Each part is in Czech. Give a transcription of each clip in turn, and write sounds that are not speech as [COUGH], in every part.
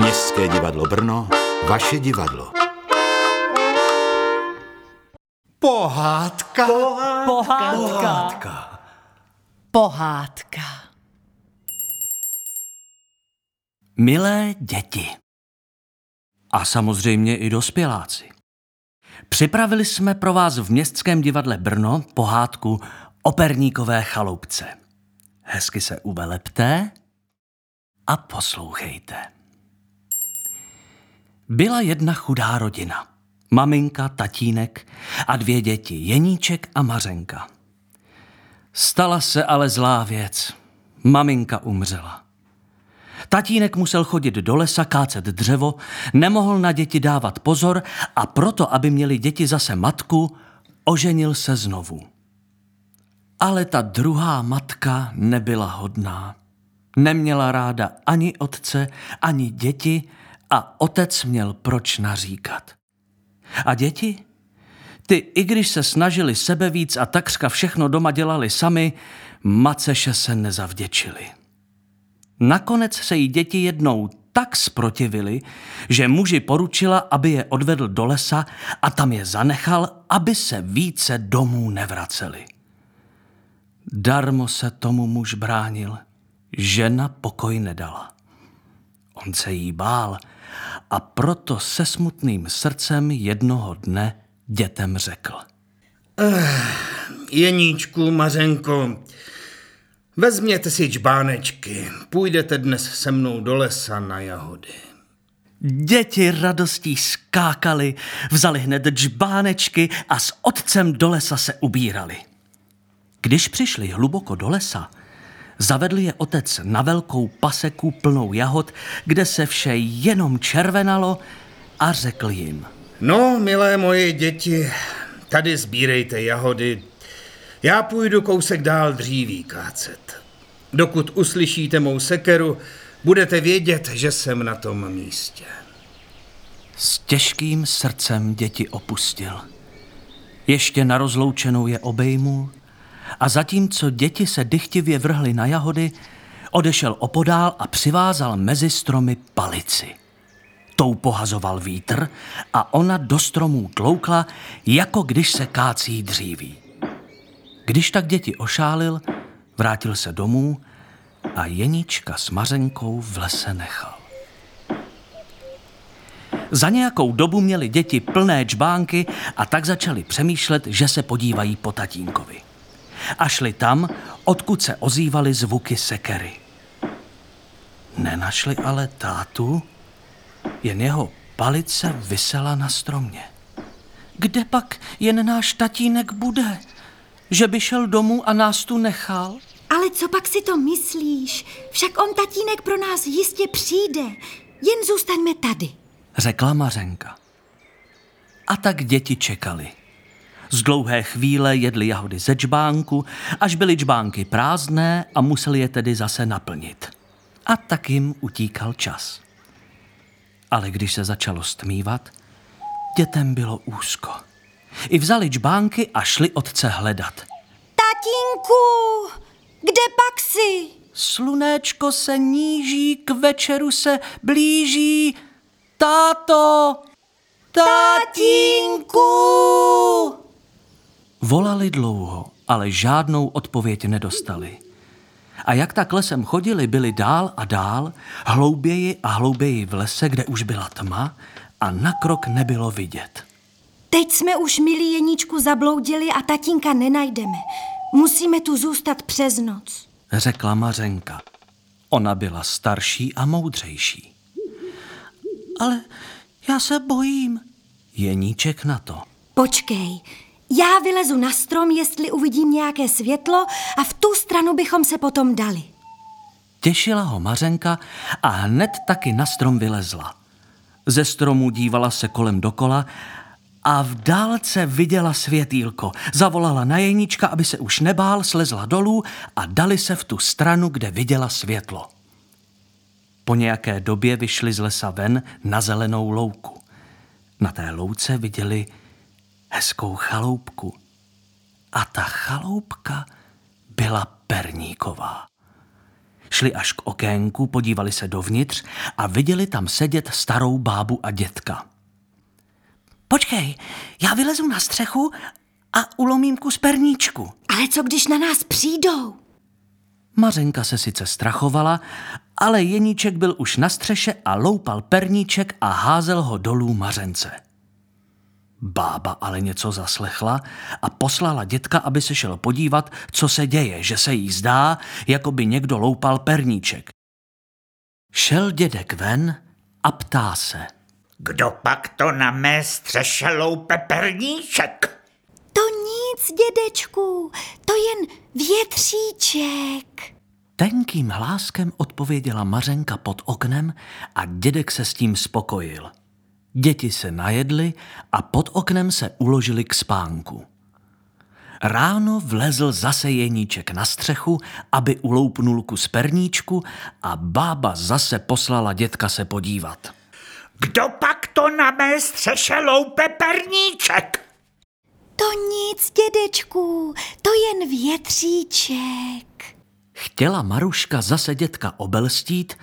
Městské divadlo Brno, vaše divadlo. Pohádka. Pohádka. Pohádka. Pohádka. Milé děti. A samozřejmě i dospěláci. Připravili jsme pro vás v Městském divadle Brno pohádku Operníkové chaloupce. Hezky se uvelepte a poslouchejte. Byla jedna chudá rodina. Maminka, tatínek a dvě děti, Jeníček a Mařenka. Stala se ale zlá věc. Maminka umřela. Tatínek musel chodit do lesa kácet dřevo, nemohl na děti dávat pozor a proto, aby měli děti zase matku, oženil se znovu. Ale ta druhá matka nebyla hodná. Neměla ráda ani otce, ani děti a otec měl proč naříkat. A děti? Ty, i když se snažili sebe víc a takřka všechno doma dělali sami, Maceše se nezavděčili. Nakonec se jí děti jednou tak sprotivili, že muži poručila, aby je odvedl do lesa a tam je zanechal, aby se více domů nevraceli. Darmo se tomu muž bránil. Žena pokoj nedala. On se jí bál a proto se smutným srdcem jednoho dne dětem řekl. Jeníčku, Mařenko, vezměte si čbánečky. Půjdete dnes se mnou do lesa na jahody. Děti radostí skákali, vzali hned džbánečky a s otcem do lesa se ubírali. Když přišli hluboko do lesa, zavedl je otec na velkou paseku plnou jahod, kde se vše jenom červenalo a řekl jim. No, milé moje děti, tady sbírejte jahody. Já půjdu kousek dál dříví kácet. Dokud uslyšíte mou sekeru, budete vědět, že jsem na tom místě. S těžkým srdcem děti opustil. Ještě na rozloučenou je obejmul a zatímco děti se dychtivě vrhly na jahody, odešel opodál a přivázal mezi stromy palici. Tou pohazoval vítr a ona do stromů tloukla, jako když se kácí dříví. Když tak děti ošálil, vrátil se domů a Jenička s Mařenkou v lese nechal. Za nějakou dobu měli děti plné čbánky a tak začali přemýšlet, že se podívají po tatínkovi. A šli tam, odkud se ozývaly zvuky sekery. Nenašli ale tátu, jen jeho palice visela na stromě. Kde pak jen náš tatínek bude? Že by šel domů a nás tu nechal? Ale co pak si to myslíš? Však on tatínek pro nás jistě přijde. Jen zůstaňme tady. Řekla Mařenka. A tak děti čekali. Z dlouhé chvíle jedli jahody ze čbánku, až byly čbánky prázdné a museli je tedy zase naplnit. A tak jim utíkal čas. Ale když se začalo stmívat, dětem bylo úzko. I vzali čbánky a šli otce hledat. Tatínku, kde pak jsi? Slunéčko se níží, k večeru se blíží. Táto! Tatínku! Volali dlouho, ale žádnou odpověď nedostali. A jak tak lesem chodili, byli dál a dál, hlouběji a hlouběji v lese, kde už byla tma a na krok nebylo vidět. Teď jsme už, milí Jeníčku, zabloudili a tatínka nenajdeme. Musíme tu zůstat přes noc. Řekla Mařenka. Ona byla starší a moudřejší. Ale já se bojím. Jeníček na to. Počkej, já vylezu na strom, jestli uvidím nějaké světlo a v tu stranu bychom se potom dali. Těšila ho Mařenka a hned taky na strom vylezla. Ze stromu dívala se kolem dokola a v dálce viděla světýlko. Zavolala na jeníčka, aby se už nebál, slezla dolů a dali se v tu stranu, kde viděla světlo. Po nějaké době vyšli z lesa ven na zelenou louku. Na té louce viděli hezkou chaloupku. A ta chaloupka byla perníková. Šli až k okénku, podívali se dovnitř a viděli tam sedět starou bábu a dětka. Počkej, já vylezu na střechu a ulomím kus perníčku. Ale co když na nás přijdou? Mařenka se sice strachovala, ale Jeníček byl už na střeše a loupal perníček a házel ho dolů Mařence. Bába ale něco zaslechla a poslala dětka, aby se šel podívat, co se děje, že se jí zdá, jako by někdo loupal perníček. Šel dědek ven a ptá se. Kdo pak to na mé střeše loupe perníček? To nic, dědečku, to jen větříček. Tenkým hláskem odpověděla Mařenka pod oknem a dědek se s tím spokojil. Děti se najedly a pod oknem se uložili k spánku. Ráno vlezl zase jeníček na střechu, aby uloupnul kus perníčku a bába zase poslala dětka se podívat. Kdo pak to na mé střeše loupe perníček? To nic, dědečku, to jen větříček. Chtěla Maruška zase dětka obelstít,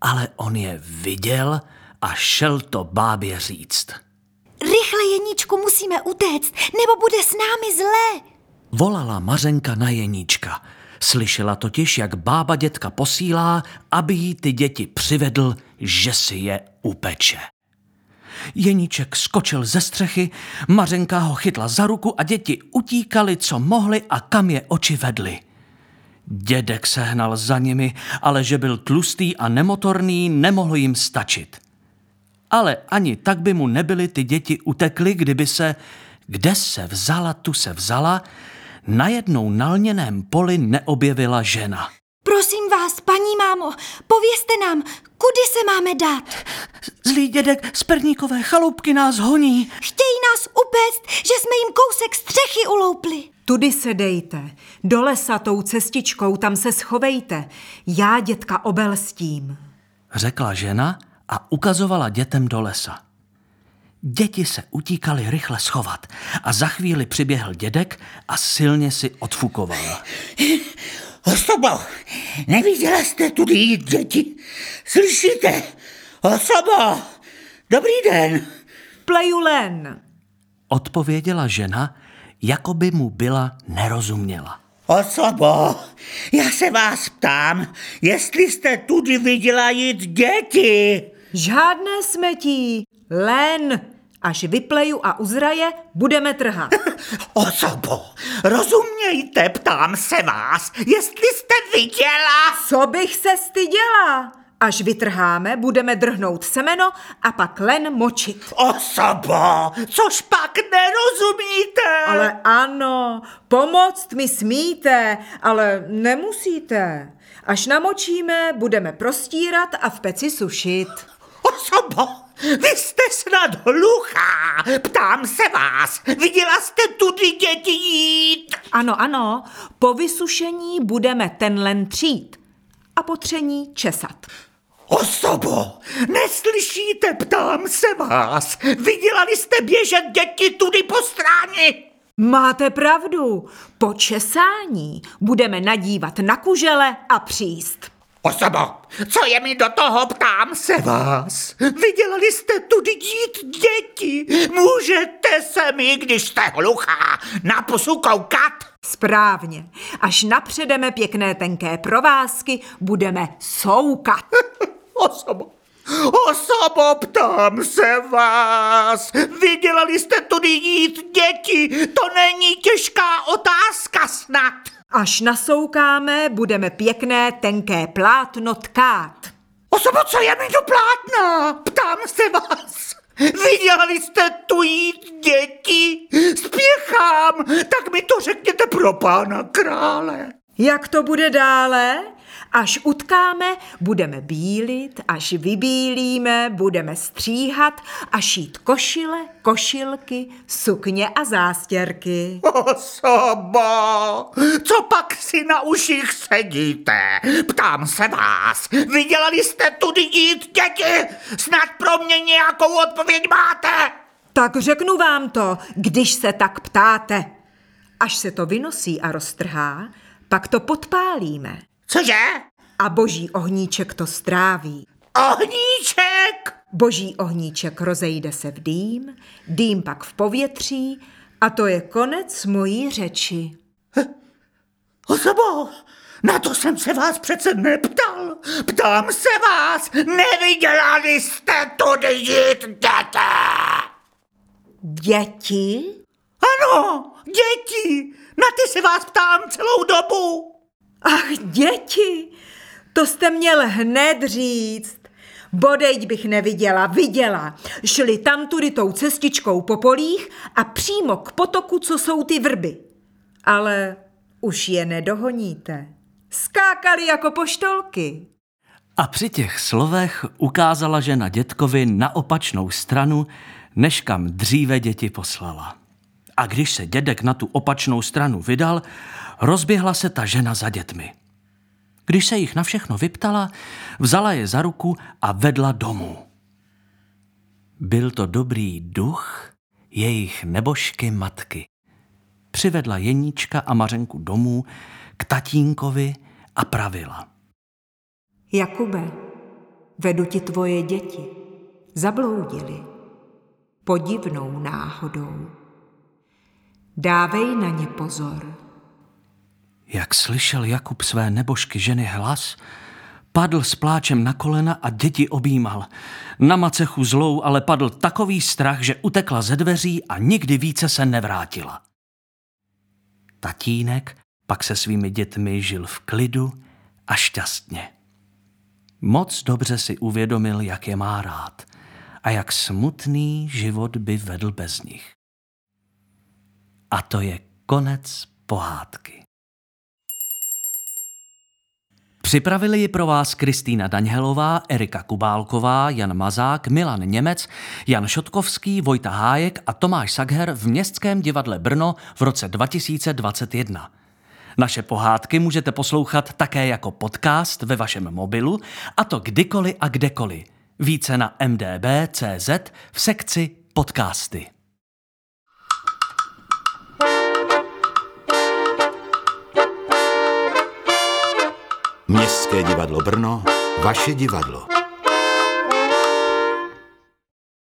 ale on je viděl a šel to bábě říct. Rychle, Jeníčku, musíme utéct, nebo bude s námi zlé. Volala Mařenka na Jeníčka. Slyšela totiž, jak bába dětka posílá, aby jí ty děti přivedl, že si je upeče. Jeníček skočil ze střechy, Mařenka ho chytla za ruku a děti utíkali, co mohli a kam je oči vedly. Dědek se hnal za nimi, ale že byl tlustý a nemotorný, nemohl jim stačit. Ale ani tak by mu nebyly ty děti utekly, kdyby se, kde se vzala, tu se vzala, najednou na lněném poli neobjevila žena. Prosím vás, paní mámo, povězte nám, kudy se máme dát. Zlý dědek z perníkové chaloupky nás honí. Chtějí nás upéct, že jsme jim kousek střechy uloupli. Tudy se dejte, do lesa tou cestičkou, tam se schovejte. Já dětka obelstím. Řekla žena a ukazovala dětem do lesa. Děti se utíkali rychle schovat a za chvíli přiběhl dědek a silně si odfukoval. Osobo, neviděla jste tudy jít, děti? Slyšíte? Osobo, dobrý den. Pleju len. Odpověděla žena, jako by mu byla nerozuměla. Osobo, já se vás ptám, jestli jste tudy viděla jít děti. Žádné smetí, len. Až vypleju a uzraje, budeme trhat. [LAUGHS] Osobo, rozumějte, ptám se vás, jestli jste viděla... Co bych se styděla? Až vytrháme, budeme drhnout semeno a pak len močit. Osobo, což pak nerozumíte. Ale ano, pomoct mi smíte, ale nemusíte. Až namočíme, budeme prostírat a v peci sušit. Osobo, vy jste snad hluchá. Ptám se vás, viděla jste tudy děti jít? Ano, ano, po vysušení budeme ten len třít a po tření česat. Osobo, neslyšíte, ptám se vás. Viděla jste běžet děti tudy po stráni? Máte pravdu, po česání budeme nadívat na kužele a příst. Osobo, co je mi do toho, ptám se vás. Viděla jste tudy jít děti? Můžete se mi, když jste hluchá, na pusu koukat? Správně. Až napředeme pěkné tenké provázky, budeme soukat. [LAUGHS] Osobo, osobo, ptám se vás. Viděla jste tudy jít děti? To není těžká otázka snad. Až nasoukáme, budeme pěkné tenké plátno tkát. Osobo, co je mi do plátna? Ptám se vás. Viděla jste tu jít děti? Spěchám, tak mi to řekněte pro pána krále. Jak to bude dále? Až utkáme, budeme bílit, až vybílíme, budeme stříhat a šít košile, košilky, sukně a zástěrky. Osobo, co pak si na uších sedíte? Ptám se vás, viděla jste tudy jít děti? Snad pro mě nějakou odpověď máte? Tak řeknu vám to, když se tak ptáte. Až se to vynosí a roztrhá, pak to podpálíme. Cože? a boží ohníček to stráví. Ohníček! Boží ohníček rozejde se v dým, dým pak v povětří a to je konec mojí řeči. Osobo, na to jsem se vás přece neptal. Ptám se vás, neviděla jste tudy jít děte? Děti? Ano, děti, na ty se vás ptám celou dobu. Ach, děti, to jste měl hned říct. Bodejť bych neviděla, viděla. Šli tam tudy tou cestičkou po polích a přímo k potoku, co jsou ty vrby. Ale už je nedohoníte. Skákali jako poštolky. A při těch slovech ukázala žena dětkovi na opačnou stranu, než kam dříve děti poslala. A když se dědek na tu opačnou stranu vydal, rozběhla se ta žena za dětmi. Když se jich na všechno vyptala, vzala je za ruku a vedla domů. Byl to dobrý duch jejich nebožky matky. Přivedla Jeníčka a Mařenku domů k tatínkovi a pravila. Jakube, vedu ti tvoje děti. Zabloudili. Podivnou náhodou. Dávej na ně pozor. Jak slyšel Jakub své nebožky ženy hlas, padl s pláčem na kolena a děti objímal. Na macechu zlou ale padl takový strach, že utekla ze dveří a nikdy více se nevrátila. Tatínek pak se svými dětmi žil v klidu a šťastně. Moc dobře si uvědomil, jak je má rád a jak smutný život by vedl bez nich. A to je konec pohádky. Připravili ji pro vás Kristýna Daňhelová, Erika Kubálková, Jan Mazák, Milan Němec, Jan Šotkovský, Vojta Hájek a Tomáš Sagher v Městském divadle Brno v roce 2021. Naše pohádky můžete poslouchat také jako podcast ve vašem mobilu, a to kdykoliv a kdekoliv. Více na mdb.cz v sekci podcasty. Městské divadlo Brno, vaše divadlo.